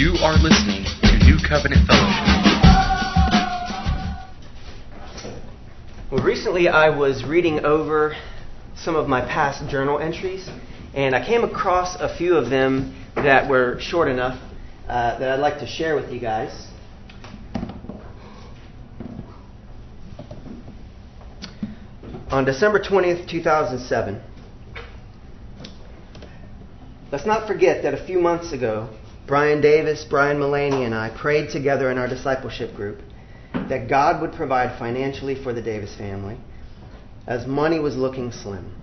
You are listening to New Covenant Fellowship. Well, recently I was reading over some of my past journal entries, and I came across a few of them that were short enough uh, that I'd like to share with you guys. On December 20th, 2007, let's not forget that a few months ago, Brian Davis, Brian Mullaney, and I prayed together in our discipleship group that God would provide financially for the Davis family as money was looking slim.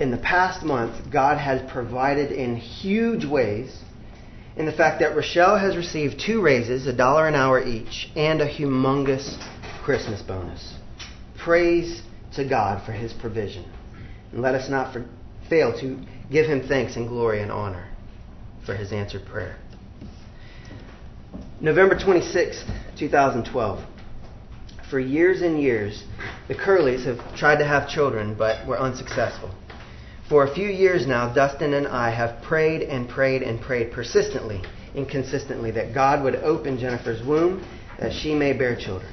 In the past month, God has provided in huge ways in the fact that Rochelle has received two raises, a dollar an hour each, and a humongous Christmas bonus. Praise to God for his provision. And let us not for, fail to give him thanks and glory and honor for his answered prayer. November 26, 2012. For years and years, the Curleys have tried to have children but were unsuccessful. For a few years now, Dustin and I have prayed and prayed and prayed persistently and consistently that God would open Jennifer's womb that she may bear children.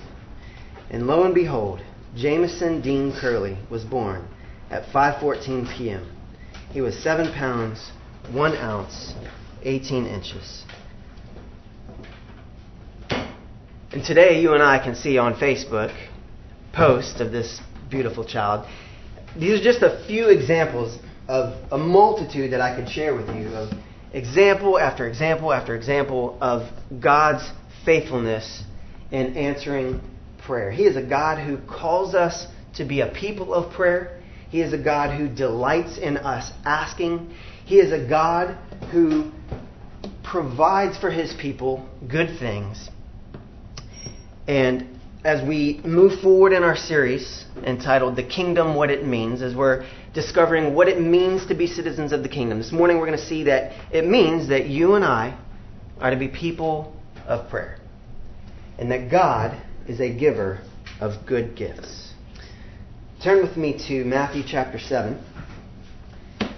And lo and behold, Jameson Dean Curley was born at 5:14 p.m. He was 7 pounds, 1 ounce, 18 inches. And today you and I can see on Facebook posts of this beautiful child. These are just a few examples of a multitude that I could share with you of example after example after example of God's faithfulness in answering prayer. He is a God who calls us to be a people of prayer. He is a God who delights in us asking. He is a God who provides for his people good things. And as we move forward in our series entitled The Kingdom What It Means, as we're discovering what it means to be citizens of the kingdom, this morning we're going to see that it means that you and I are to be people of prayer. And that God is a giver of good gifts. Turn with me to Matthew chapter 7.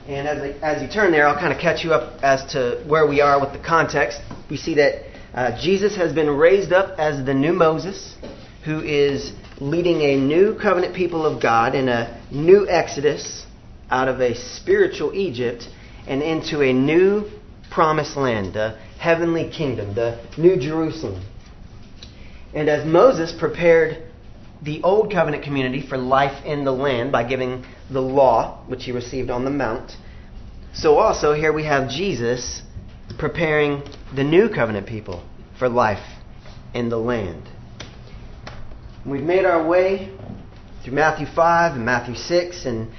And as, I, as you turn there, I'll kind of catch you up as to where we are with the context. We see that uh, Jesus has been raised up as the new Moses, who is leading a new covenant people of God in a new exodus out of a spiritual Egypt and into a new promised land, the heavenly kingdom, the new Jerusalem. And as Moses prepared the old covenant community for life in the land by giving the law, which he received on the mount, so also here we have Jesus preparing the new covenant people for life in the land. We've made our way through Matthew 5 and Matthew 6 and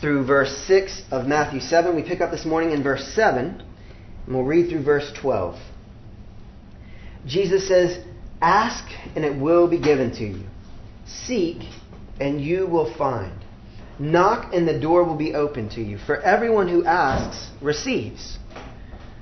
through verse 6 of Matthew 7. We pick up this morning in verse 7 and we'll read through verse 12. Jesus says, Ask and it will be given to you. Seek and you will find. Knock and the door will be open to you. For everyone who asks receives.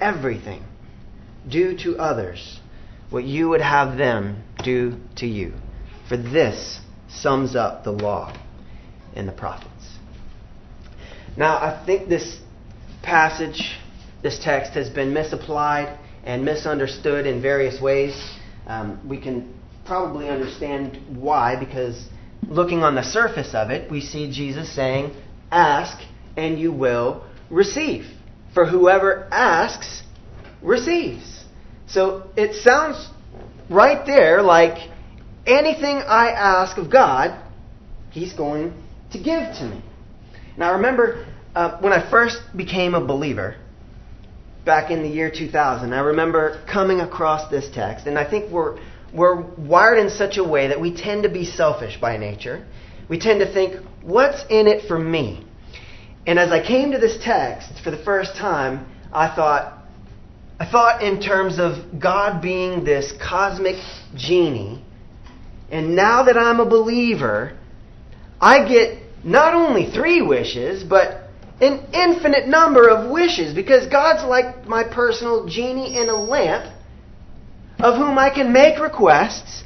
everything, do to others what you would have them do to you. For this sums up the law and the prophets. Now, I think this passage, this text, has been misapplied and misunderstood in various ways. Um, we can probably understand why, because looking on the surface of it, we see Jesus saying, Ask and you will receive. For whoever asks receives. So it sounds right there like anything I ask of God, He's going to give to me. Now, remember uh, when I first became a believer back in the year 2000, I remember coming across this text, and I think we're, we're wired in such a way that we tend to be selfish by nature. We tend to think, what's in it for me? And as I came to this text for the first time, I thought, I thought in terms of God being this cosmic genie. And now that I'm a believer, I get not only three wishes, but an infinite number of wishes because God's like my personal genie in a lamp of whom I can make requests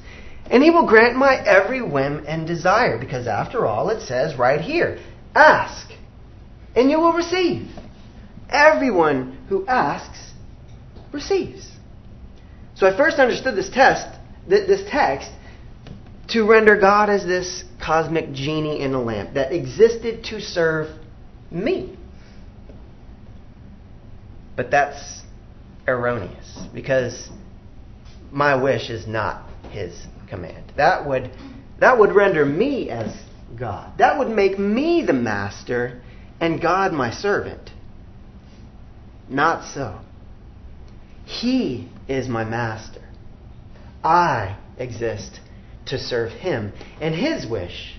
and he will grant my every whim and desire because after all it says right here ask and you will receive everyone who asks receives so I first understood this test this text to render God as this cosmic genie in a lamp that existed to serve me. But that's erroneous because my wish is not his command. That would that would render me as God. That would make me the master and God my servant. Not so. He is my master. I exist to serve him, and his wish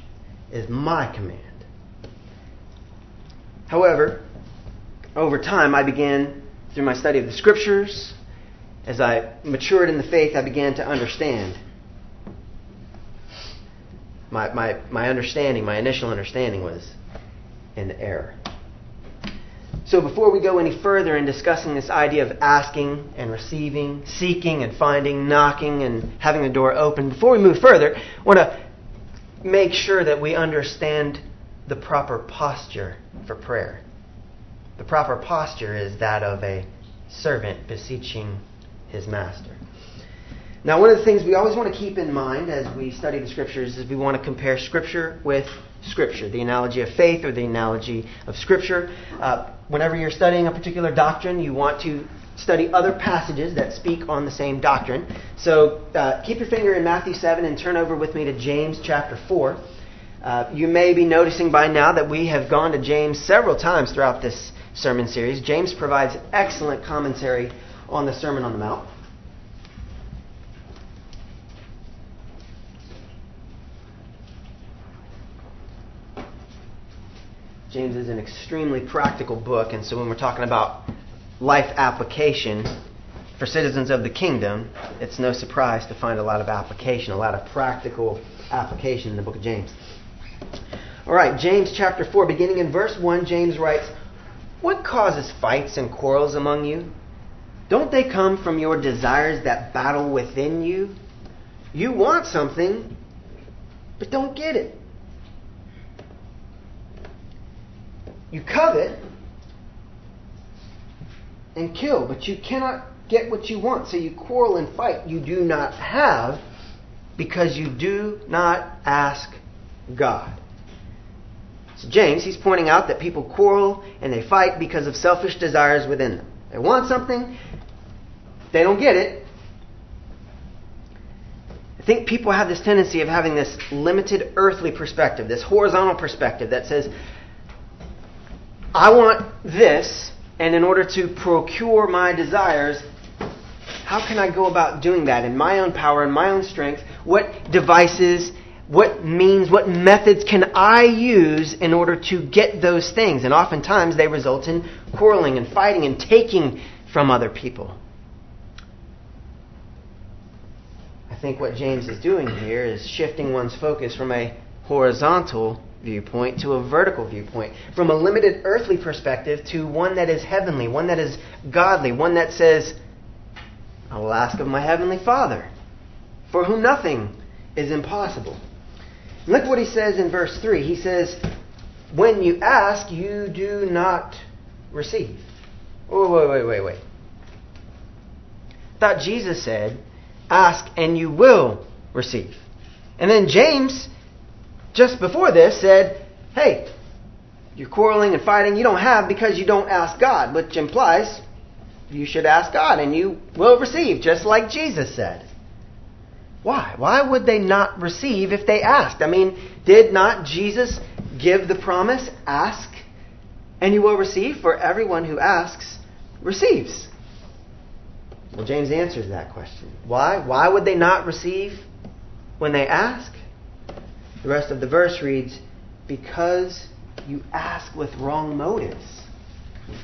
is my command. However, over time, I began, through my study of the scriptures, as I matured in the faith, I began to understand. My, my, my understanding, my initial understanding was in the error. So before we go any further in discussing this idea of asking and receiving, seeking and finding, knocking and having the door open, before we move further, I want to make sure that we understand the proper posture for prayer. The proper posture is that of a servant beseeching his master. Now, one of the things we always want to keep in mind as we study the scriptures is we want to compare scripture with scripture, the analogy of faith or the analogy of scripture. Uh, whenever you're studying a particular doctrine, you want to study other passages that speak on the same doctrine. So uh, keep your finger in Matthew 7 and turn over with me to James chapter 4. Uh, you may be noticing by now that we have gone to James several times throughout this sermon series. James provides excellent commentary on the Sermon on the Mount. James is an extremely practical book, and so when we're talking about life application for citizens of the kingdom, it's no surprise to find a lot of application, a lot of practical application in the book of James. All right, James chapter 4, beginning in verse 1, James writes, What causes fights and quarrels among you? Don't they come from your desires that battle within you? You want something, but don't get it. You covet and kill, but you cannot get what you want. So you quarrel and fight. You do not have because you do not ask God. So James, he's pointing out that people quarrel and they fight because of selfish desires within them. They want something, they don't get it. I think people have this tendency of having this limited earthly perspective, this horizontal perspective that says, I want this, and in order to procure my desires, how can I go about doing that in my own power, in my own strength? What devices what means, what methods can I use in order to get those things? And oftentimes they result in quarreling and fighting and taking from other people. I think what James is doing here is shifting one's focus from a horizontal viewpoint to a vertical viewpoint, from a limited earthly perspective to one that is heavenly, one that is godly, one that says, I will ask of my heavenly Father, for whom nothing is impossible. Look what he says in verse 3. He says, When you ask, you do not receive. Oh, wait, wait, wait, wait. I thought Jesus said, Ask and you will receive. And then James, just before this, said, Hey, you're quarreling and fighting, you don't have because you don't ask God, which implies you should ask God and you will receive, just like Jesus said. Why? Why would they not receive if they asked? I mean, did not Jesus give the promise, ask and you will receive? For everyone who asks receives. Well, James answers that question. Why? Why would they not receive when they ask? The rest of the verse reads, Because you ask with wrong motives,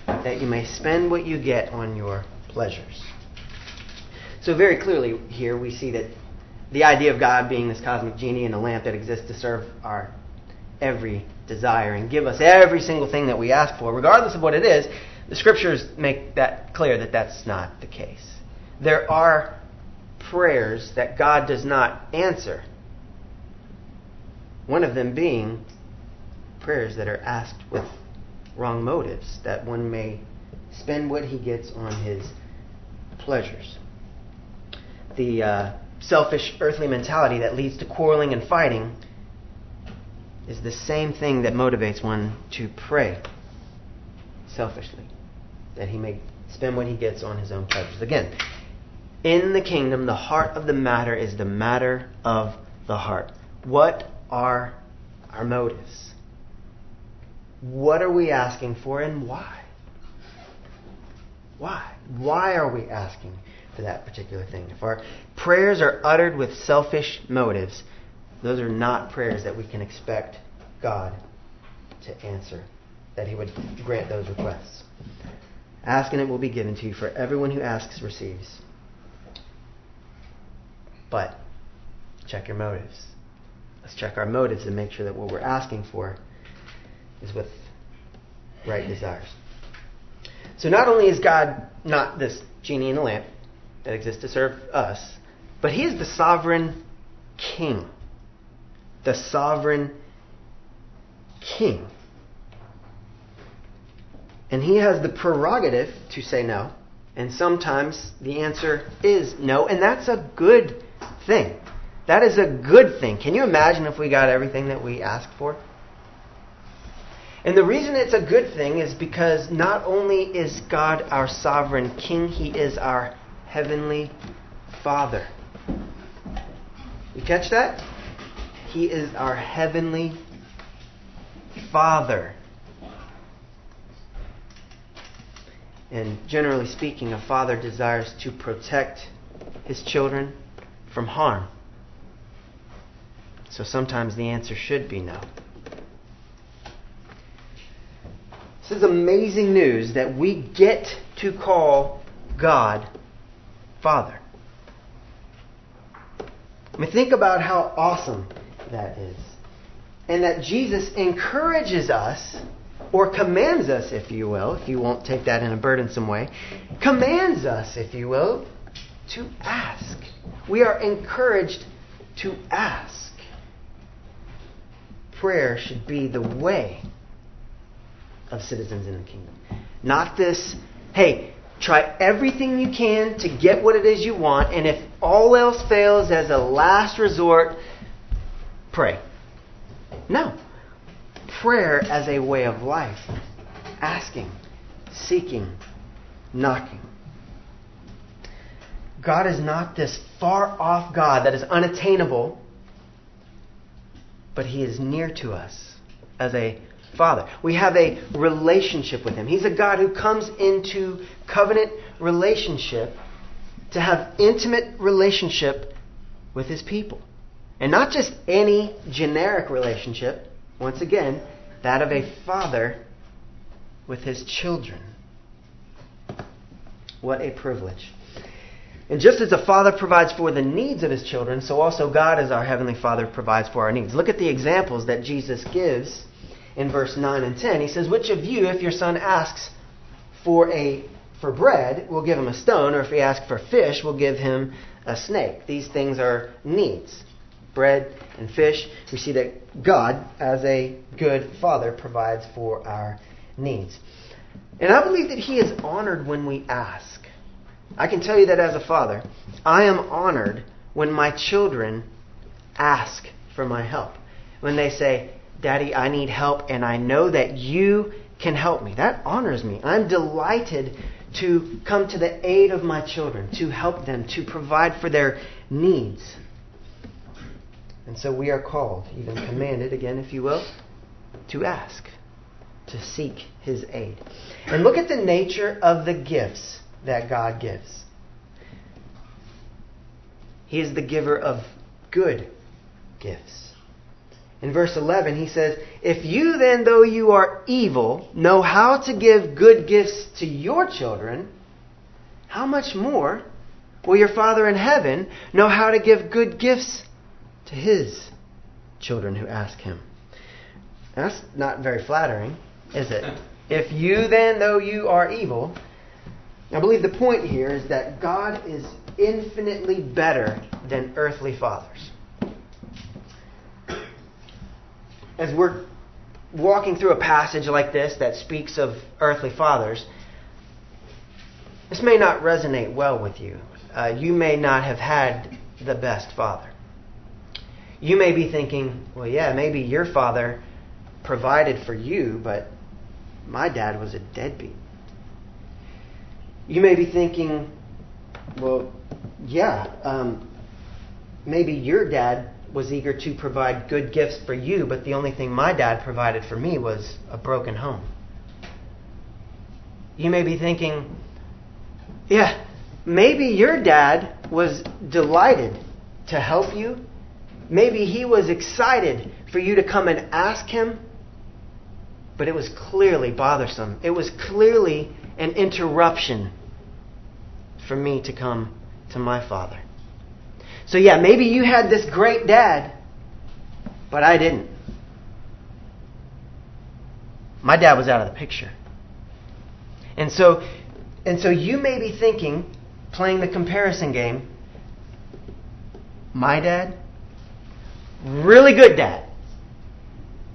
that you may spend what you get on your pleasures. So, very clearly here we see that the idea of God being this cosmic genie and a lamp that exists to serve our every desire and give us every single thing that we ask for, regardless of what it is, the scriptures make that clear that that's not the case. There are prayers that God does not answer. One of them being prayers that are asked with wrong motives, that one may spend what he gets on his pleasures. The uh, selfish earthly mentality that leads to quarreling and fighting is the same thing that motivates one to pray selfishly, that he may spend what he gets on his own pleasures. Again, in the kingdom, the heart of the matter is the matter of the heart. What are our motives? What are we asking for and why? Why? Why are we asking for that particular thing? If our prayers are uttered with selfish motives, those are not prayers that we can expect God to answer, that He would grant those requests. Ask and it will be given to you, for everyone who asks receives. But check your motives. Let's check our motives and make sure that what we're asking for is with right desires. So not only is God not this genie in a lamp that exists to serve us, but He is the sovereign king. The sovereign king. And He has the prerogative to say no. And sometimes the answer is no. And that's a good thing. That is a good thing. Can you imagine if we got everything that we asked for? And the reason it's a good thing is because not only is God our sovereign king, he is our heavenly father. You catch that? He is our heavenly father. And generally speaking, a father desires to protect his children from harm. So sometimes the answer should be no. This is amazing news that we get to call God Father. I mean, think about how awesome that is. And that Jesus encourages us, or commands us, if you will, if you won't take that in a burdensome way, commands us, if you will, to ask. We are encouraged to ask. Prayer should be the way of citizens in the kingdom. Not this, hey, try everything you can to get what it is you want, and if all else fails as a last resort, pray. No. Prayer as a way of life. Asking, seeking, knocking. God is not this far off God that is unattainable, but He is near to us as a Father. We have a relationship with Him. He's a God who comes into covenant relationship to have intimate relationship with His people. And not just any generic relationship, once again, that of a father with his children. What a privilege. And just as a father provides for the needs of his children, so also God, as our heavenly Father, provides for our needs. Look at the examples that Jesus gives in verse 9 and 10. He says, Which of you, if your son asks for a for bread, will give him a stone, or if he asks for fish, will give him a snake? These things are needs. Bread and fish. We see that God, as a good father, provides for our needs. And I believe that he is honored when we ask. I can tell you that as a father, I am honored when my children ask for my help. When they say, Daddy, I need help, and I know that you can help me. That honors me. I'm delighted to come to the aid of my children, to help them, to provide for their needs. And so we are called, even commanded, again, if you will, to ask, to seek His aid. And look at the nature of the gifts that God gives. He is the giver of good gifts. In verse 11, he says, If you then, though you are evil, know how to give good gifts to your children, how much more will your Father in heaven know how to give good gifts to his children who ask him? That's not very flattering, is it? If you then, though you are evil, I believe the point here is that God is infinitely better than earthly fathers. As we're walking through a passage like this that speaks of earthly fathers, this may not resonate well with you. Uh, you may not have had the best father. You may be thinking, well, yeah, maybe your father provided for you, but my dad was a deadbeat. You may be thinking, well, yeah, um, maybe your dad was eager to provide good gifts for you, but the only thing my dad provided for me was a broken home. You may be thinking, yeah, maybe your dad was delighted to help you. Maybe he was excited for you to come and ask him, but it was clearly bothersome. It was clearly an interruption for me to come to my father. So, yeah, maybe you had this great dad, but I didn't. My dad was out of the picture. And so, and so you may be thinking, playing the comparison game, my dad, really good dad.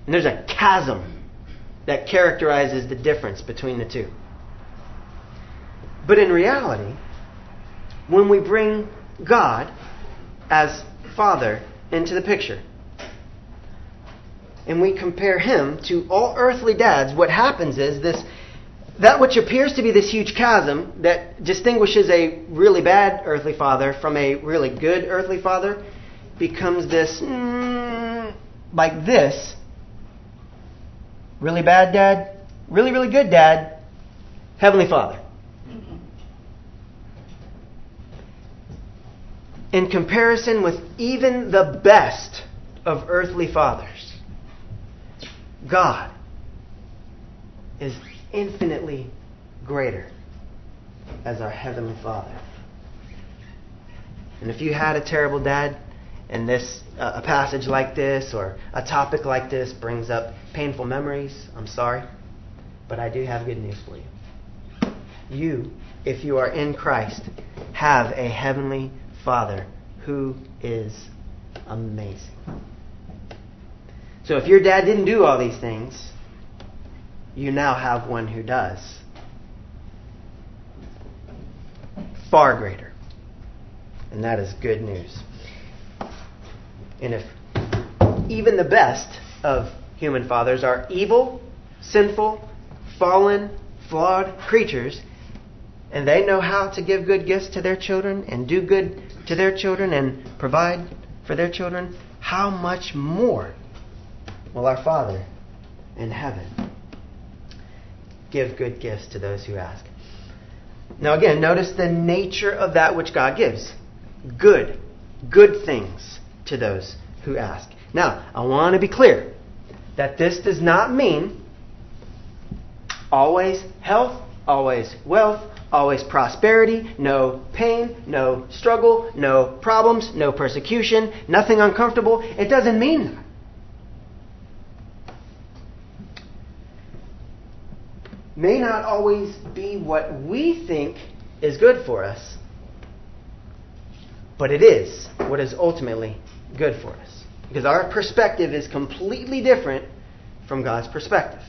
And there's a chasm that characterizes the difference between the two. But in reality, when we bring God as Father into the picture. And we compare him to all earthly dads, what happens is this that which appears to be this huge chasm that distinguishes a really bad earthly father from a really good earthly father becomes this mm, like this really bad dad, really, really good dad, heavenly father. In comparison with even the best of earthly fathers, God is infinitely greater as our Heavenly Father. And if you had a terrible dad, and this uh, a passage like this or a topic like this brings up painful memories, I'm sorry, but I do have good news for you. You, if you are in Christ, have a heavenly Father who is amazing. So if your dad didn't do all these things, you now have one who does. Far greater. And that is good news. And if even the best of human fathers are evil, sinful, fallen, flawed creatures, and they know how to give good gifts to their children and do good to their children and provide for their children, how much more will our Father in heaven give good gifts to those who ask? Now, again, notice the nature of that which God gives good, good things to those who ask. Now, I want to be clear that this does not mean always health, always wealth, always prosperity, no pain, no struggle, no problems, no persecution, nothing uncomfortable. It doesn't mean that. May not always be what we think is good for us, but it is what is ultimately good for us. Because our perspective is completely different from God's perspective.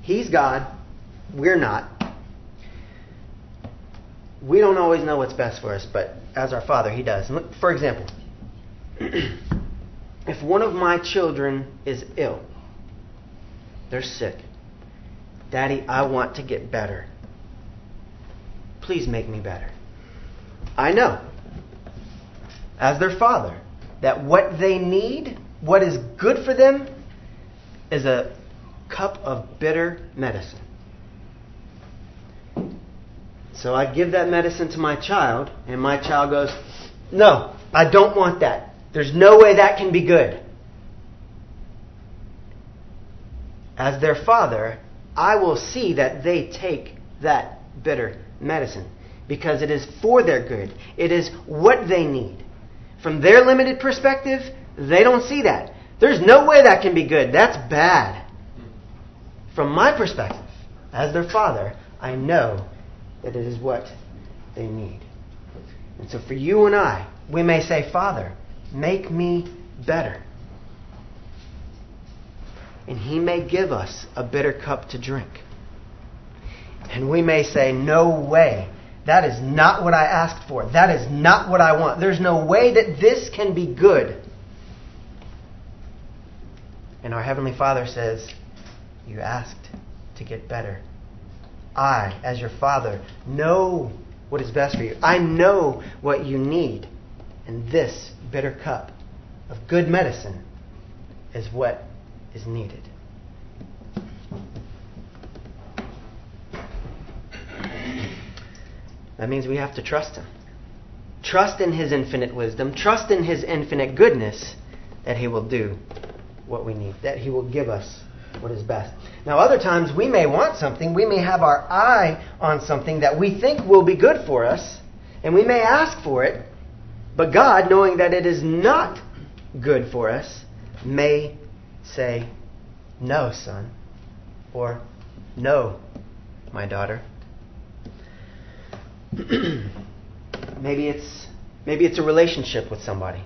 He's God, we're not we don't always know what's best for us, but as our Father, He does. For example, if one of my children is ill, they're sick, Daddy, I want to get better. Please make me better. I know, as their father, that what they need, what is good for them, is a cup of bitter medicine. So I give that medicine to my child, and my child goes, No, I don't want that. There's no way that can be good. As their father, I will see that they take that bitter medicine because it is for their good. It is what they need. From their limited perspective, they don't see that. There's no way that can be good. That's bad. From my perspective, as their father, I know that it is what they need. And so for you and I, we may say, Father, make me better. And He may give us a bitter cup to drink. And we may say, No way. That is not what I asked for. That is not what I want. There's no way that this can be good. And our Heavenly Father says, You asked to get better. I, as your Father, know what is best for you. I know what you need. And this bitter cup of good medicine is what is needed. That means we have to trust Him. Trust in His infinite wisdom, trust in His infinite goodness that He will do what we need, that He will give us what is best. Now, other times we may want something, we may have our eye on something that we think will be good for us, and we may ask for it, but God, knowing that it is not good for us, may say, No, son, or No, my daughter. maybe it's maybe it's a relationship with somebody.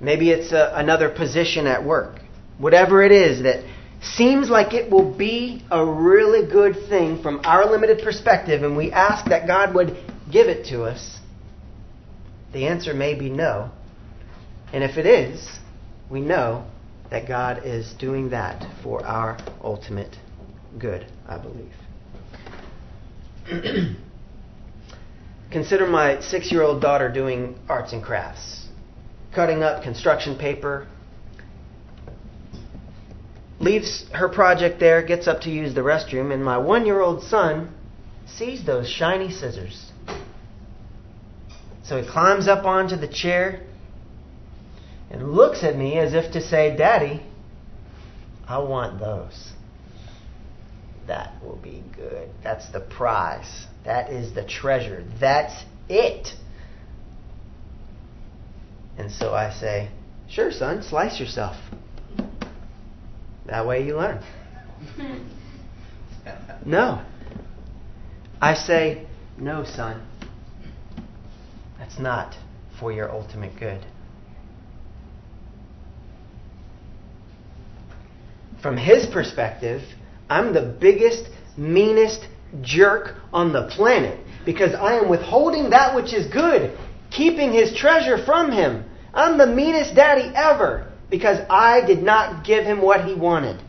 Maybe it's a, another position at work. Whatever it is that seems like it will be a really good thing from our limited perspective, and we ask that God would give it to us, the answer may be no. And if it is, we know that God is doing that for our ultimate good, I believe. Consider my six year old daughter doing arts and crafts, cutting up construction paper, leaves her project there, gets up to use the restroom, and my one year old son sees those shiny scissors. So he climbs up onto the chair and looks at me as if to say, Daddy, I want those. That will be good. That's the prize. That is the treasure. That's it. And so I say, Sure, son, slice yourself. That way you learn. no. I say, No, son. That's not for your ultimate good. From his perspective, I'm the biggest, meanest jerk on the planet because I am withholding that which is good, keeping his treasure from him. I'm the meanest daddy ever because I did not give him what he wanted.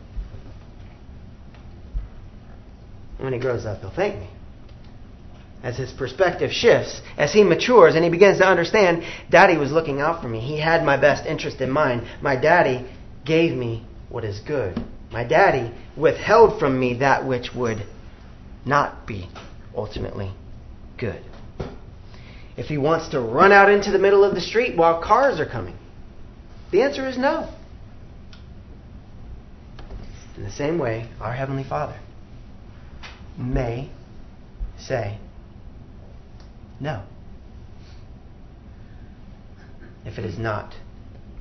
When he grows up, he'll thank me. As his perspective shifts, as he matures and he begins to understand, Daddy was looking out for me. He had my best interest in mind. My daddy gave me what is good. My daddy withheld from me that which would not be ultimately good. If he wants to run out into the middle of the street while cars are coming, the answer is no. In the same way, our Heavenly Father may say no if it is not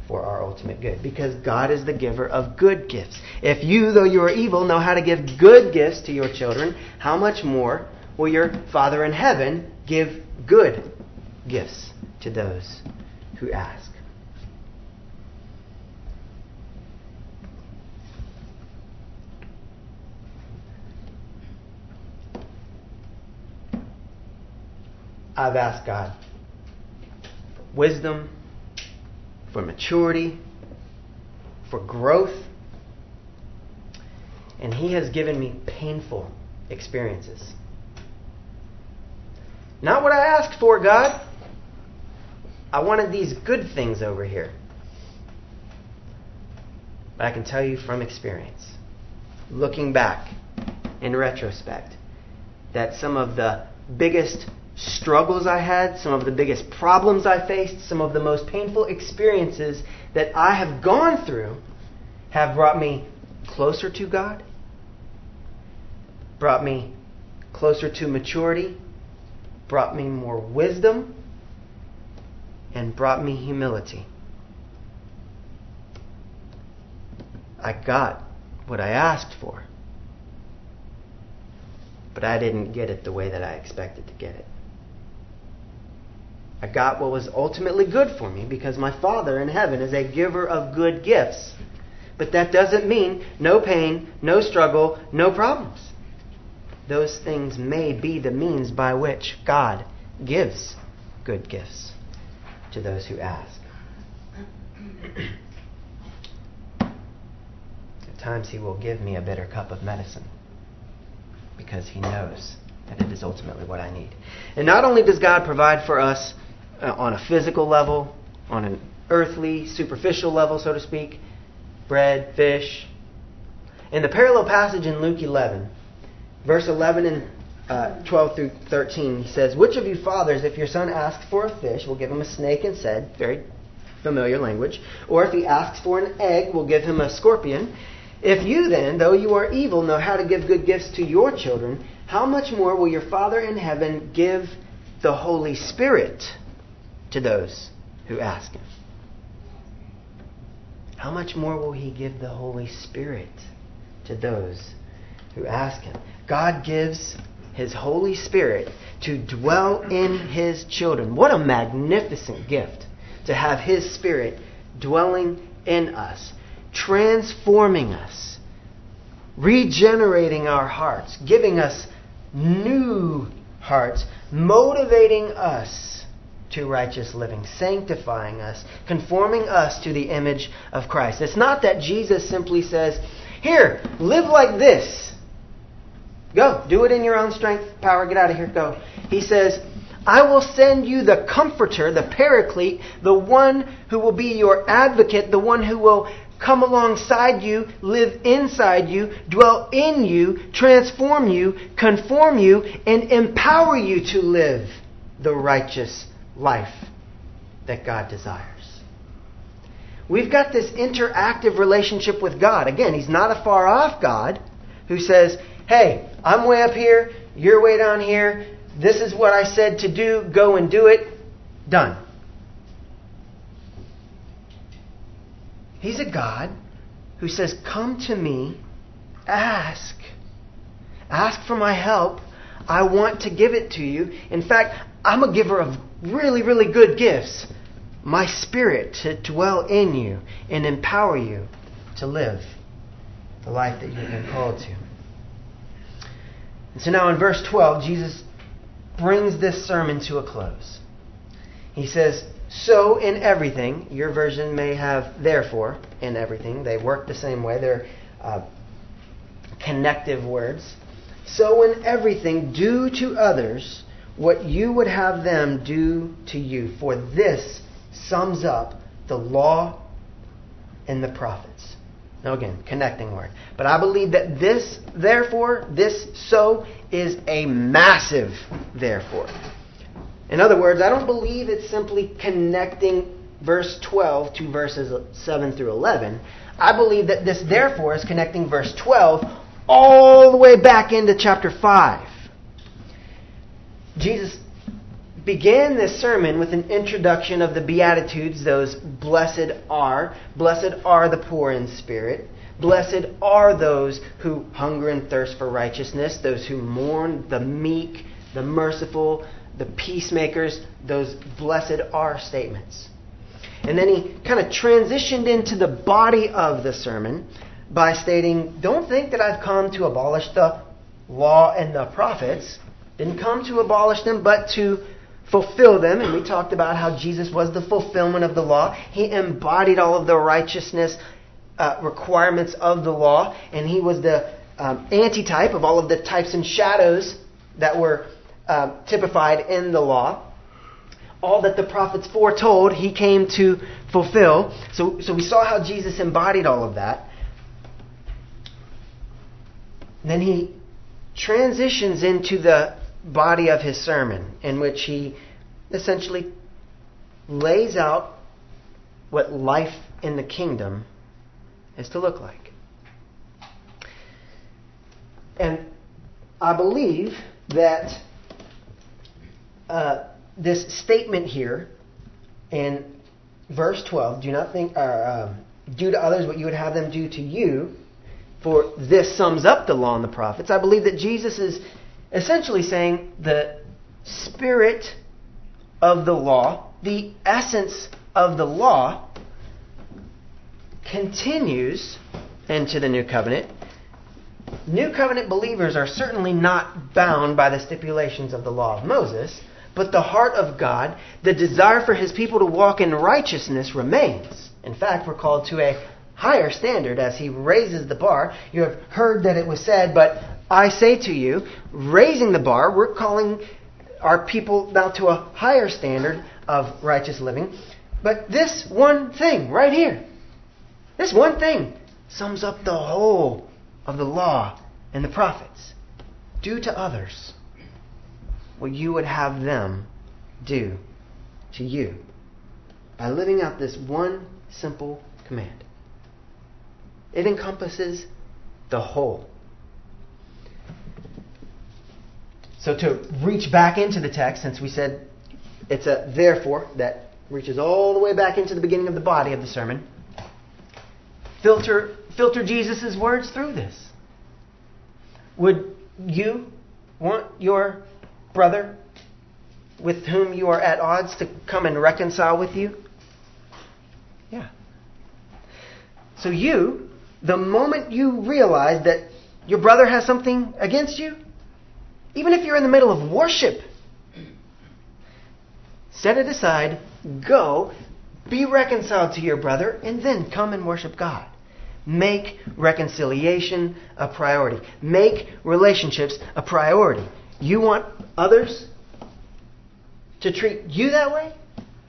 for our ultimate good. Because God is the giver of good gifts. If you, though you are evil, know how to give good gifts to your children, how much more will your Father in heaven give good gifts to those who ask? I've asked God wisdom, for maturity, for growth, and He has given me painful experiences. Not what I asked for, God. I wanted these good things over here. But I can tell you from experience, looking back in retrospect, that some of the biggest struggles I had, some of the biggest problems I faced, some of the most painful experiences that I have gone through have brought me closer to God, brought me closer to maturity, brought me more wisdom and brought me humility. I got what I asked for, but I didn't get it the way that I expected to get it. I got what was ultimately good for me because my Father in heaven is a giver of good gifts. But that doesn't mean no pain, no struggle, no problems. Those things may be the means by which God gives good gifts to those who ask. At times, He will give me a bitter cup of medicine because He knows that it is ultimately what I need. And not only does God provide for us uh, on a physical level, on an earthly, superficial level, so to speak, bread, fish. In the parallel passage in Luke 11, verse 11 and uh, 12 through 13, he says, Which of you fathers, if your son asks for a fish, will give him a snake instead? Very familiar language. Or if he asks for an egg, will give him a scorpion? If you then, though you are evil, know how to give good gifts to your children, how much more will your Father in heaven give the Holy Spirit to those who ask him? How much more will he give the Holy Spirit to those who ask him? God gives his Holy Spirit to dwell in his children. What a magnificent gift to have his Spirit dwelling in us, transforming us, regenerating our hearts, giving us new hearts, motivating us to righteous living, sanctifying us, conforming us to the image of Christ. It's not that Jesus simply says, Here, live like this. Go, do it in your own strength, power, get out of here, go. He says, I will send you the comforter, the paraclete, the one who will be your advocate, the one who will come alongside you, live inside you, dwell in you, transform you, conform you, and empower you to live the righteous life that God desires. We've got this interactive relationship with God. Again, He's not a far off God who says, Hey, I'm way up here, you're way down here, this is what I said to do, go and do it, done. He's a God who says, Come to me, ask. Ask for my help. I want to give it to you. In fact, I'm a giver of really, really good gifts. My spirit to dwell in you and empower you to live the life that you've been called to. And so now in verse 12, Jesus brings this sermon to a close. He says, So in everything, your version may have therefore in everything. They work the same way, they're uh, connective words. So in everything, do to others what you would have them do to you. For this sums up the law and the prophets. Now, again, connecting word. But I believe that this, therefore, this so is a massive therefore. In other words, I don't believe it's simply connecting verse 12 to verses 7 through 11. I believe that this therefore is connecting verse 12 all the way back into chapter 5. Jesus began this sermon with an introduction of the Beatitudes, those blessed are. Blessed are the poor in spirit. Blessed are those who hunger and thirst for righteousness, those who mourn, the meek, the merciful, the peacemakers. Those blessed are statements. And then he kind of transitioned into the body of the sermon by stating, Don't think that I've come to abolish the law and the prophets. Didn't come to abolish them, but to fulfill them. And we talked about how Jesus was the fulfillment of the law. He embodied all of the righteousness uh, requirements of the law, and he was the um, antitype of all of the types and shadows that were uh, typified in the law. All that the prophets foretold, he came to fulfill. So, so we saw how Jesus embodied all of that. then he transitions into the body of his sermon, in which he essentially lays out what life in the kingdom is to look like. And I believe that uh, this statement here in verse 12 do not think, uh, um, do to others what you would have them do to you, for this sums up the law and the prophets. I believe that Jesus is essentially saying the spirit of the law, the essence of the law, continues into the new covenant. New covenant believers are certainly not bound by the stipulations of the law of Moses, but the heart of God, the desire for his people to walk in righteousness remains. In fact, we're called to a higher standard as he raises the bar. You have heard that it was said, but I say to you, raising the bar, we're calling our people now to a higher standard of righteous living. But this one thing right here, this one thing sums up the whole of the law and the prophets. Do to others what you would have them do to you by living out this one simple command. It encompasses the whole. So, to reach back into the text, since we said it's a therefore that reaches all the way back into the beginning of the body of the sermon, filter, filter Jesus' words through this. Would you want your brother with whom you are at odds to come and reconcile with you? Yeah. So you, the moment you realize that your brother has something against you, even if you're in the middle of worship, set it aside, go, be reconciled to your brother, and then come and worship God. Make reconciliation a priority. Make relationships a priority. You want others to treat you that way?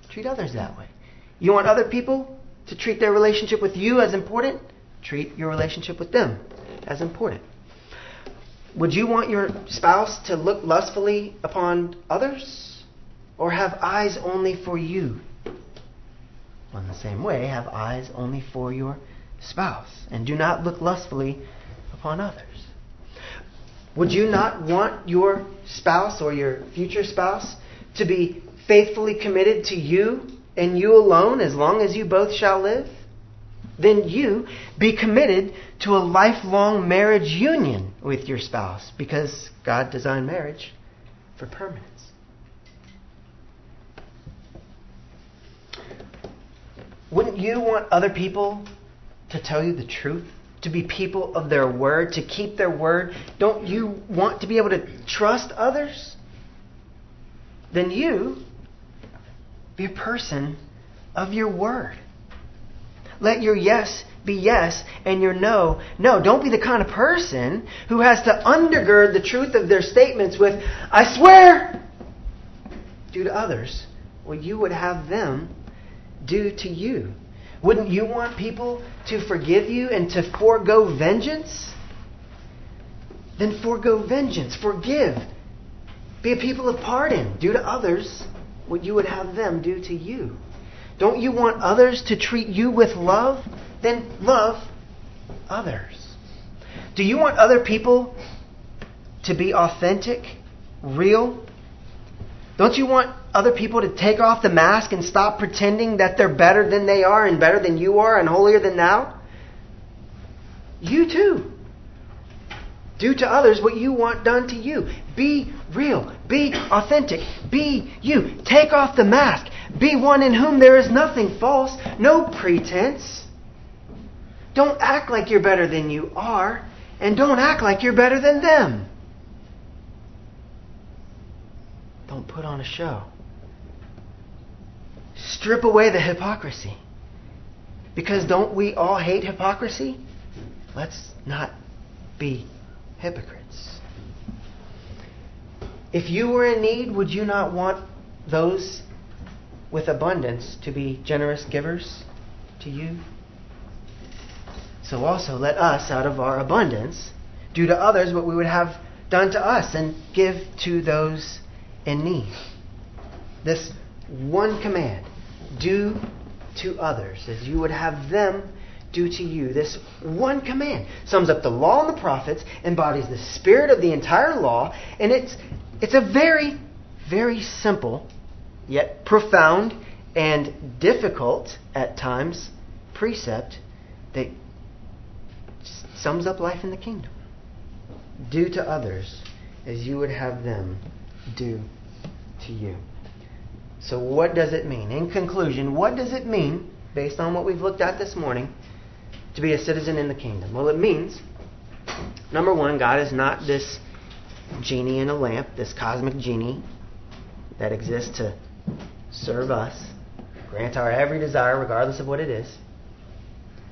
Treat others that way. You want other people to treat their relationship with you as important? Treat your relationship with them as important. Would you want your spouse to look lustfully upon others? Or have eyes only for you? Well, in the same way, have eyes only for your spouse. And do not look lustfully upon others. Would you not want your spouse or your future spouse to be faithfully committed to you and you alone as long as you both shall live? Then you be committed to a lifelong marriage union with your spouse because God designed marriage for permanence. Wouldn't you want other people to tell you the truth? To be people of their word, to keep their word? Don't you want to be able to trust others? Then you be a person of your word. Let your yes be yes and your no, no. Don't be the kind of person who has to undergird the truth of their statements with, I swear, do to others what you would have them do to you. Wouldn't you want people to forgive you and to forego vengeance? Then forego vengeance. Forgive. Be a people of pardon. Do to others what you would have them do to you. Don't you want others to treat you with love? Then love others. Do you want other people to be authentic, real? Don't you want other people to take off the mask and stop pretending that they're better than they are and better than you are and holier than thou? You too. Do to others what you want done to you. Be real. Be authentic. Be you. Take off the mask. Be one in whom there is nothing false, no pretense. Don't act like you're better than you are, and don't act like you're better than them. Don't put on a show. Strip away the hypocrisy. Because don't we all hate hypocrisy? Let's not be hypocrites. If you were in need, would you not want those with abundance to be generous givers to you? So also let us, out of our abundance, do to others what we would have done to us and give to those in need. This one command do to others as you would have them do to you. This one command sums up the law and the prophets, embodies the spirit of the entire law, and it's, it's a very, very simple, yet profound and difficult at times precept that sums up life in the kingdom. Do to others as you would have them do to you. So, what does it mean? In conclusion, what does it mean, based on what we've looked at this morning, to be a citizen in the kingdom? Well, it means, number one, God is not this genie in a lamp, this cosmic genie that exists to serve us, grant our every desire, regardless of what it is.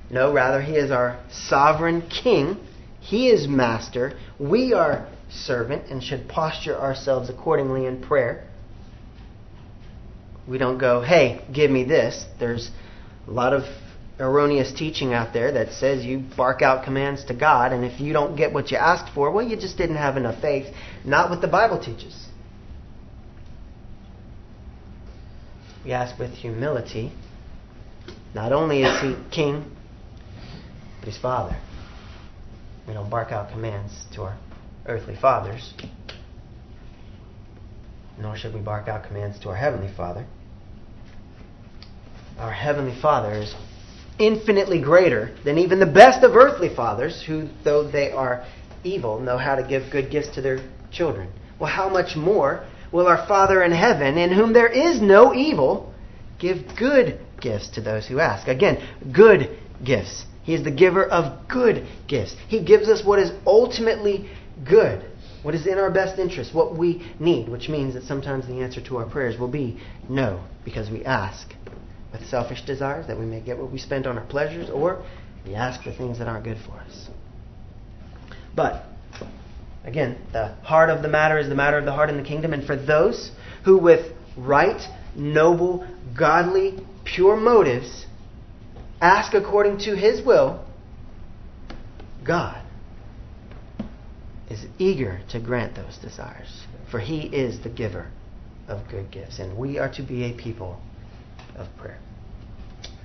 No, rather, He is our sovereign King. He is master. We are servant and should posture ourselves accordingly in prayer. We don't go, hey, give me this. There's a lot of erroneous teaching out there that says you bark out commands to God, and if you don't get what you asked for, well, you just didn't have enough faith. Not what the Bible teaches. We ask with humility. Not only is He King, but He's Father. We don't bark out commands to our earthly fathers, nor should we bark out commands to our Heavenly Father. Our Heavenly Father is infinitely greater than even the best of earthly fathers, who, though they are evil, know how to give good gifts to their children. Well, how much more will our Father in heaven, in whom there is no evil, give good gifts to those who ask? Again, good gifts. He is the giver of good gifts. He gives us what is ultimately good, what is in our best interest, what we need, which means that sometimes the answer to our prayers will be no, because we ask with selfish desires that we may get what we spend on our pleasures, or we ask for things that aren't good for us. But, again, the heart of the matter is the matter of the heart in the kingdom, and for those who with right, noble, godly, pure motives ask according to his will, God is eager to grant those desires, for he is the giver of good gifts, and we are to be a people of prayer.